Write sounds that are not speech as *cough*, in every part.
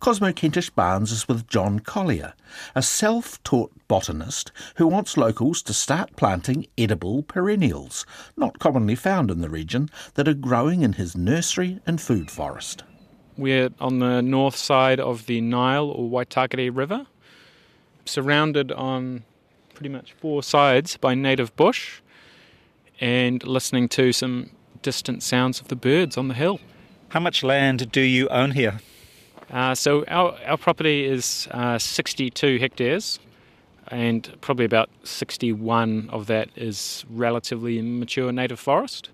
Cosmo Kentish Barnes is with John Collier, a self taught botanist who wants locals to start planting edible perennials, not commonly found in the region, that are growing in his nursery and food forest. We're on the north side of the Nile or Waitakere River, surrounded on pretty much four sides by native bush and listening to some distant sounds of the birds on the hill. How much land do you own here? Uh, so our, our property is uh, 62 hectares, and probably about 61 of that is relatively mature native forest.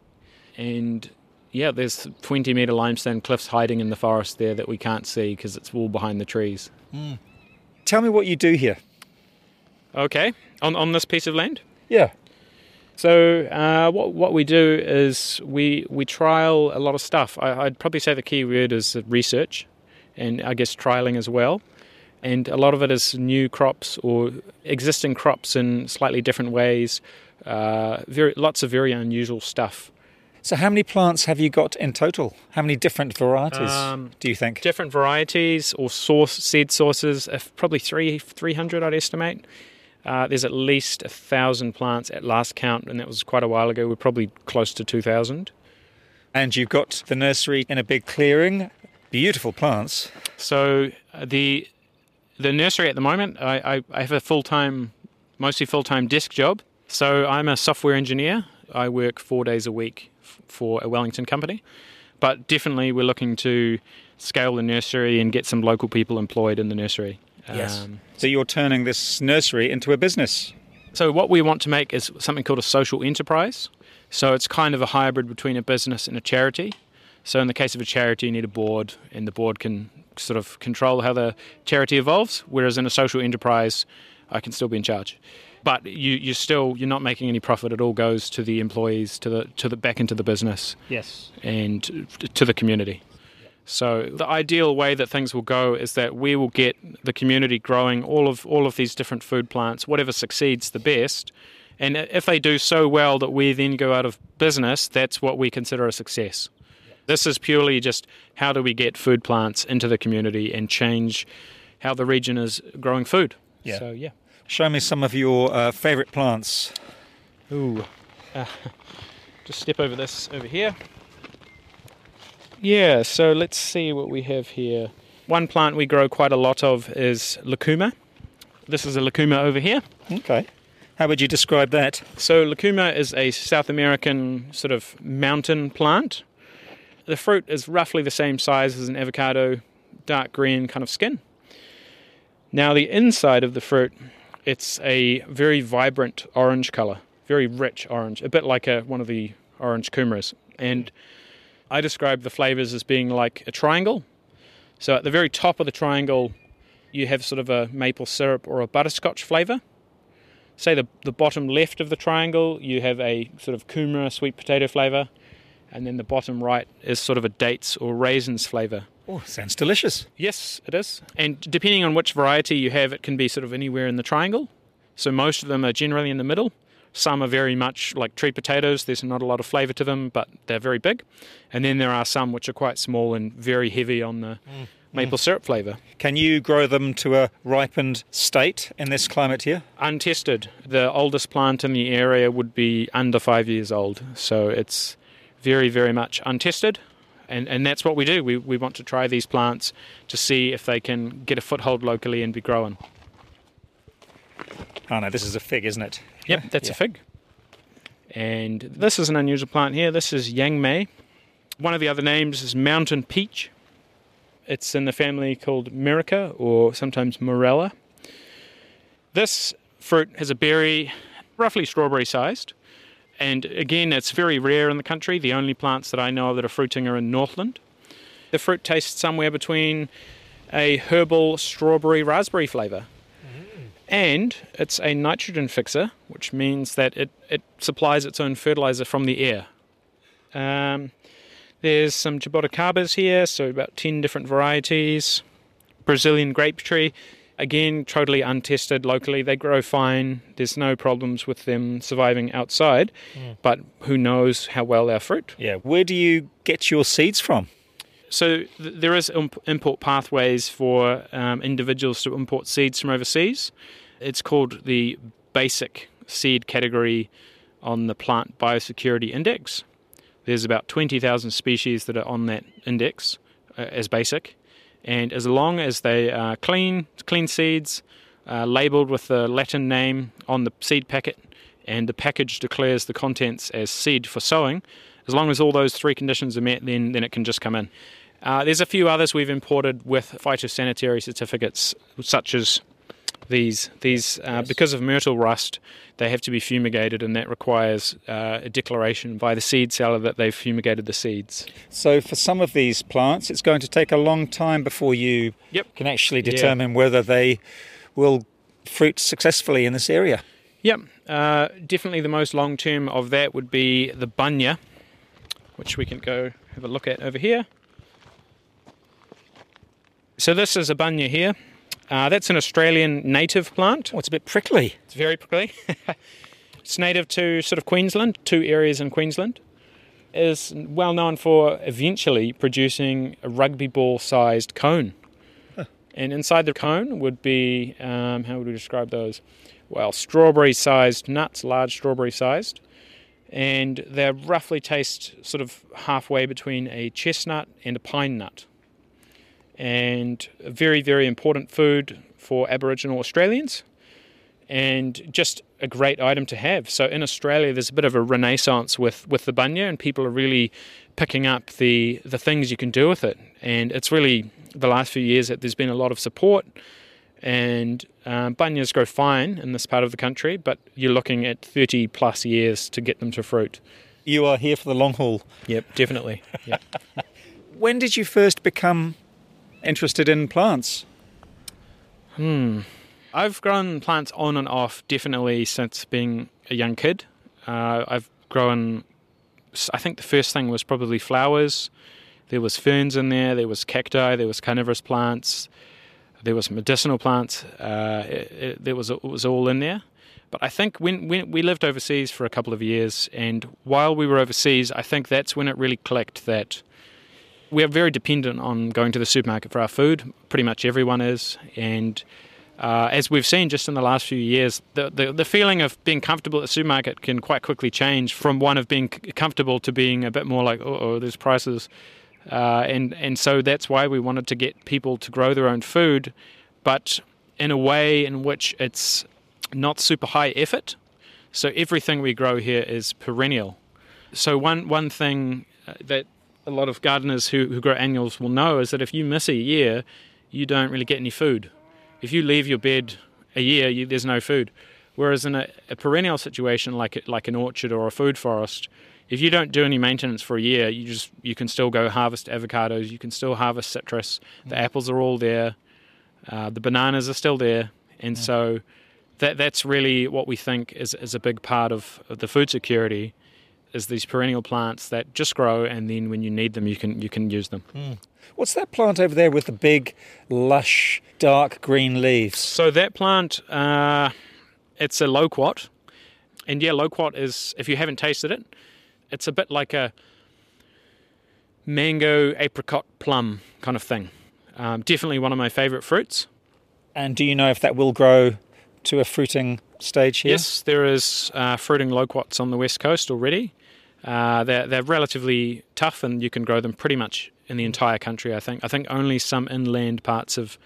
And yeah, there's 20 metre limestone cliffs hiding in the forest there that we can't see because it's all behind the trees. Mm. Tell me what you do here. Okay, on, on this piece of land? Yeah. So uh, what what we do is we we trial a lot of stuff. I, would probably say the key word is research and I guess trialing as well. And a lot of it is new crops or existing crops in slightly different ways. Uh, very lots of very unusual stuff. So, how many plants have you got in total? How many different varieties um, do you think? Different varieties or source seed sources, probably three three hundred, I'd estimate. Uh, there's at least a thousand plants at last count, and that was quite a while ago. We're probably close to two thousand. And you've got the nursery in a big clearing beautiful plants. So uh, the the nursery at the moment, I, I, I have a full time, mostly full time desk job. So I'm a software engineer. I work four days a week f- for a Wellington company, but definitely we're looking to scale the nursery and get some local people employed in the nursery. Yes. Um, so you're turning this nursery into a business. So what we want to make is something called a social enterprise. So it's kind of a hybrid between a business and a charity. So in the case of a charity, you need a board, and the board can sort of control how the charity evolves. Whereas in a social enterprise, I can still be in charge. But you, you still you're not making any profit. It all goes to the employees, to the to the back into the business, yes, and to the community. So the ideal way that things will go is that we will get the community growing all of all of these different food plants. Whatever succeeds the best, and if they do so well that we then go out of business, that's what we consider a success. This is purely just how do we get food plants into the community and change how the region is growing food. Yeah. So, yeah. Show me some of your uh, favourite plants. Ooh. Uh, just step over this over here. Yeah, so let's see what we have here. One plant we grow quite a lot of is lucuma. This is a lucuma over here. Okay. How would you describe that? So, lucuma is a South American sort of mountain plant. The fruit is roughly the same size as an avocado, dark green kind of skin. Now, the inside of the fruit, it's a very vibrant orange color, very rich orange, a bit like a, one of the orange kumaras. And I describe the flavors as being like a triangle. So, at the very top of the triangle, you have sort of a maple syrup or a butterscotch flavor. Say the, the bottom left of the triangle, you have a sort of kumara sweet potato flavor and then the bottom right is sort of a dates or raisins flavour. Oh, sounds delicious. Yes, it is. And depending on which variety you have, it can be sort of anywhere in the triangle. So most of them are generally in the middle. Some are very much like tree potatoes. There's not a lot of flavour to them, but they're very big. And then there are some which are quite small and very heavy on the mm. maple mm. syrup flavour. Can you grow them to a ripened state in this climate here? Untested. The oldest plant in the area would be under five years old. So it's very, very much untested. And, and that's what we do. We, we want to try these plants to see if they can get a foothold locally and be growing. Oh no, this is a fig, isn't it? Yep, that's yeah. a fig. And this is an unusual plant here. This is Yang Mei. One of the other names is mountain peach. It's in the family called Myrica or sometimes Morella. This fruit has a berry roughly strawberry sized. And again, it's very rare in the country. The only plants that I know of that are fruiting are in Northland. the fruit tastes somewhere between a herbal strawberry raspberry flavour. And it's a nitrogen fixer, which means that it, it supplies its own fertilizer from the air. Um, there's some jaboticabas here, so about 10 different varieties. Brazilian grape tree, again, totally untested locally. They grow fine, there's no problems with them surviving outside, but who knows how well they're fruit. Yeah. Where do you get your seeds from? So th- there is imp- import pathways for um, individuals to import seeds from overseas. It's called the basic seed category on the Plant Biosecurity Index. There's about 20,000 species that are on that index uh, as basic, and as long as they are clean, clean seeds, uh, labelled with the Latin name on the seed packet, and the package declares the contents as seed for sowing, as long as all those three conditions are met, then, then it can just come in. Uh, there's a few others we've imported with phytosanitary certificates, such as these. These, uh, because of myrtle rust, they have to be fumigated, and that requires uh, a declaration by the seed seller that they've fumigated the seeds. So, for some of these plants, it's going to take a long time before you Yep. can actually Yeah. determine whether they will fruit successfully in this area. Yep, uh, definitely the most long term of that would be the bunya, which we can go have a look at over here. So this is a bunya here. Uh, that's an Australian native plant. Oh, it's a bit prickly. It's very prickly. *laughs* it's native to sort of Queensland, two areas in Queensland. Is well known for eventually producing a rugby ball sized cone. And inside the cone would be, um, how would we describe those? Well, strawberry sized nuts, large strawberry sized. And they roughly taste sort of halfway between a chestnut and a pine nut and a very, very important food for Aboriginal Australians, and just a great item to have. So in Australia, there's a bit of a renaissance with, with the bunya, and people are really picking up the the things you can do with it. And it's really the last few years that there's been a lot of support. And um, bunyas grow fine in this part of the country, but you're looking at 30 plus years to get them to fruit. You are here for the long haul. Yep, definitely. Yep. *laughs* When did you first become interested in plants? Hmm. I've grown plants on and off definitely since being a young kid. Uh, I've grown, I think the first thing was probably flowers. There was ferns in there, there was cacti, there was carnivorous plants, there was medicinal plants. Uh, it, it, there was, it was all in there. But I think when, when we lived overseas for a couple of years, and while we were overseas, I think that's when it really clicked that we are very dependent on going to the supermarket for our food. Pretty much everyone is, and uh, as we've seen just in the last few years, the, the the feeling of being comfortable at the supermarket can quite quickly change from one of being comfortable to being a bit more like, oh, oh there's prices, uh, and and so that's why we wanted to get people to grow their own food, but in a way in which it's not super high effort. So everything we grow here is perennial. So one one thing uh, that a lot of gardeners who, who grow annuals will know is that if you miss a year, you don't really get any food. If you leave your bed a year, you, there's no food. Whereas in a, a perennial situation like like an orchard or a food forest, if you don't do any maintenance for a year, you just you can still go harvest avocados, you can still harvest citrus. The apples are all there, uh, the bananas are still there, and so that that's really what we think is is a big part of the food security is these perennial plants that just grow and then when you need them you can you can use them. What's that plant over there with the big, lush, dark green leaves? So that plant uh, it's a loquat. And yeah, loquat is if you haven't tasted it, it's a bit like a mango apricot plum kind of thing. Um, definitely one of my favorite fruits. And do you know if that will grow to a fruiting stage here? Yes, there is uh, fruiting loquats on the west coast already. Uh, they're, they're relatively tough, and you can grow them pretty much in the entire country. I think. I think only some inland parts of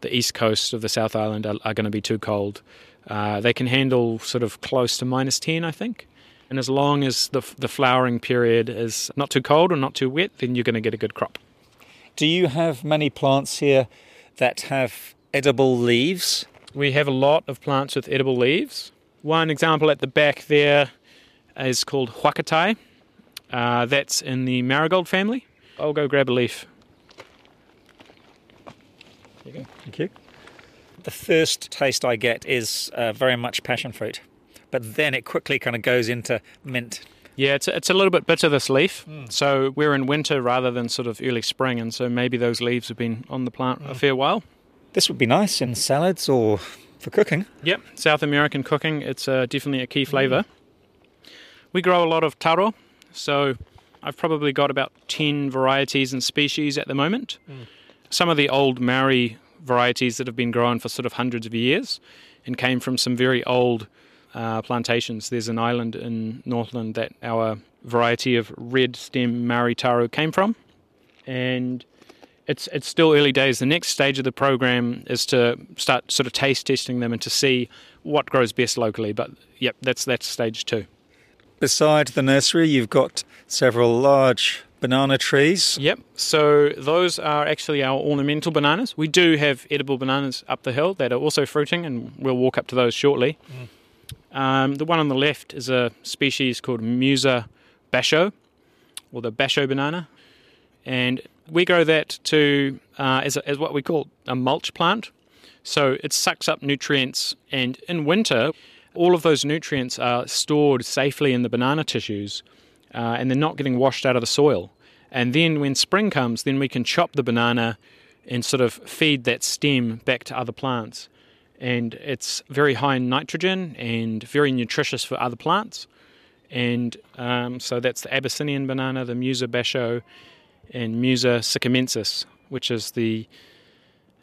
the east coast of the South Island are, are going to be too cold. Uh, they can handle sort of close to minus ten, I think. And as long as the the flowering period is not too cold or not too wet, then you're going to get a good crop. Do you have many plants here that have edible leaves? We have a lot of plants with edible leaves. One example at the back there is called huacatay. Uh, that's in the marigold family. I'll go grab a leaf. There you go. Thank you. The first taste I get is uh, very much passion fruit, but then it quickly kind of goes into mint. Yeah, it's, it's a little bit bitter, this leaf. So we're in winter rather than sort of early spring, and so maybe those leaves have been on the plant a fair while. This would be nice in salads or for cooking. Yep, South American cooking, it's uh, definitely a key flavour. We grow a lot of taro, so I've probably got about 10 varieties and species at the moment. Some of the old Maori varieties that have been grown for sort of hundreds of years and came from some very old uh, plantations. There's an island in Northland that our variety of red stem Maori taro came from. And it's it's still early days. The next stage of the program is to start sort of taste testing them and to see what grows best locally. But yep, that's that's stage two. Beside the nursery, you've got several large banana trees. Yep. So those are actually our ornamental bananas. We do have edible bananas up the hill that are also fruiting, and we'll walk up to those shortly. Um, the one on the left is a species called Musa basjoo, or the basjoo banana, and we grow that to uh, as, a, as what we call a mulch plant. So it sucks up nutrients, and in winter, all of those nutrients are stored safely in the banana tissues, uh, and they're not getting washed out of the soil. And then when spring comes, then we can chop the banana and sort of feed that stem back to other plants. And it's very high in nitrogen and very nutritious for other plants. And um, so that's the Abyssinian banana, the Musa basjoo, and Musa sikkimensis, which is the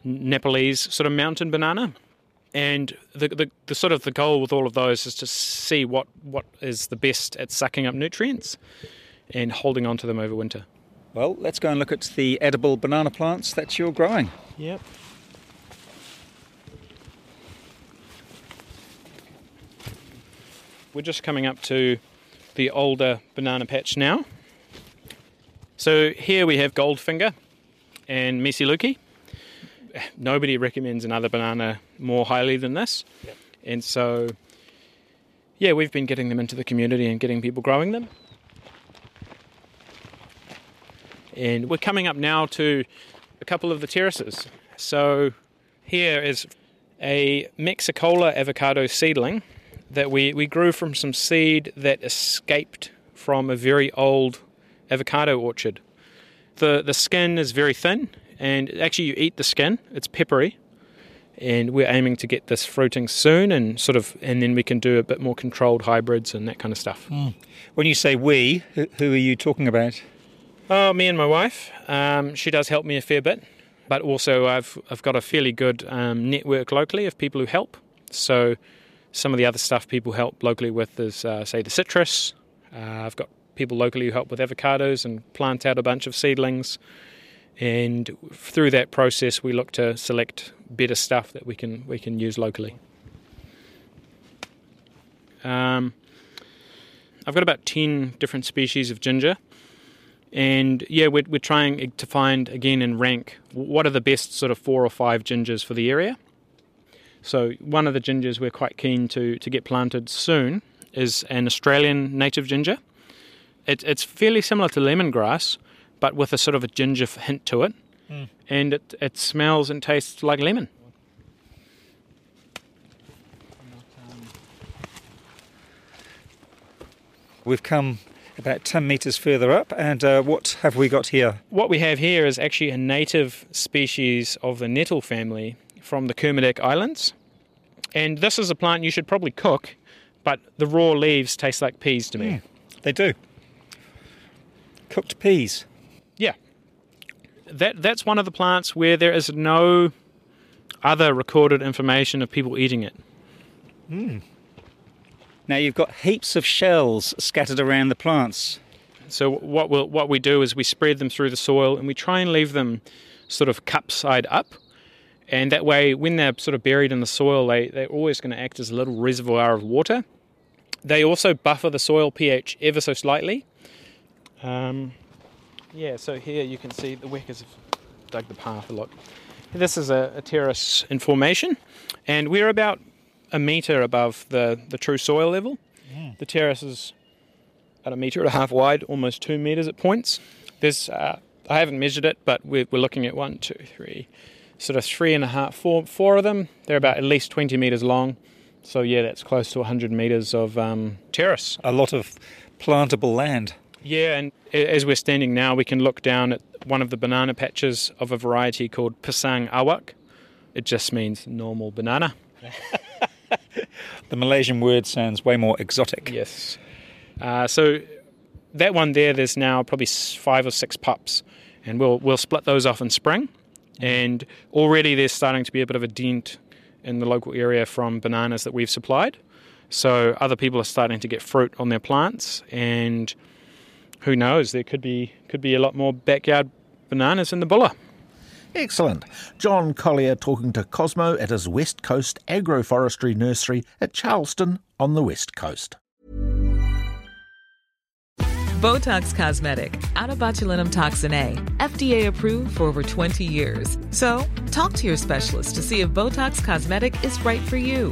Nepalese sort of mountain banana. And the, the, the sort of the goal with all of those is to see what, what is the best at sucking up nutrients and holding on to them over winter. Well, let's go and look at the edible banana plants that you're growing. Yep. We're just coming up to the older banana patch now. So here we have Goldfinger and Misiluki. Nobody recommends another banana more highly than this. And so, yeah, we've been getting them into the community and getting people growing them. And we're coming up now to a couple of the terraces. So here is a Mexicola avocado seedling that we, we grew from some seed that escaped from a very old avocado orchard. The the skin is very thin and actually you eat the skin, it's peppery. And we're aiming to get this fruiting soon and sort of and then we can do a bit more controlled hybrids and that kind of stuff. When you say we, who, who are you talking about? Oh, me and my wife. Um, she does help me a fair bit, but also I've I've got a fairly good um, network locally of people who help. So some of the other stuff people help locally with is uh, say the citrus. Uh, I've got people locally who help with avocados and plant out a bunch of seedlings. And through that process, we look to select better stuff that we can we can use locally. Um, I've got about ten different species of ginger and yeah, we're, we're trying to find again and rank what are the best sort of four or five gingers for the area. So one of the gingers we're quite keen to to get planted soon is an Australian native ginger. It, it's fairly similar to lemongrass, but with a sort of a ginger hint to it, and it, it smells and tastes like lemon. We've come about 10 metres further up, and uh, what have we got here? What we have here is actually a native species of the nettle family from the Kermadec Islands. And this is a plant you should probably cook, but the raw leaves taste like peas to me. They do. Cooked peas. Yeah. That that's one of the plants where there is no other recorded information of people eating it. Hmm. Now you've got heaps of shells scattered around the plants. So what we'll, what we do is we spread them through the soil and we try and leave them sort of cup side up. And that way, when they're sort of buried in the soil, they, they're always going to act as a little reservoir of water. They also buffer the soil pH ever so slightly. Um, yeah, so here you can see the workers have dug the path a lot. This is a, a terrace in formation, and we're about a metre above the, the true soil level. The terrace is about a metre and a half wide, almost two metres at points. There's, uh, I haven't measured it, but we're, we're looking at one, two, three, sort of three and a half, four, four of them. They're about at least 20 metres long. So, yeah, that's close to 100 metres of um, terrace. A lot of plantable land. Yeah, and as we're standing now, we can look down at one of the banana patches of a variety called Pisang Awak. It just means normal banana. *laughs* the Malaysian word sounds way more exotic. Yes. Uh, so that one there, there's now probably five or six pups, and we'll we'll split those off in spring. And already there's starting to be a bit of a dent in the local area from bananas that we've supplied. So other people are starting to get fruit on their plants, and who knows, there could be could be a lot more backyard bananas in the Buller. Excellent. John Collier talking to Cosmo at his West Coast Agroforestry Nursery at Charleston on the West Coast. Botox Cosmetic, out of botulinum toxin A, FDA approved for over 20 years. So, talk to your specialist to see if Botox Cosmetic is right for you.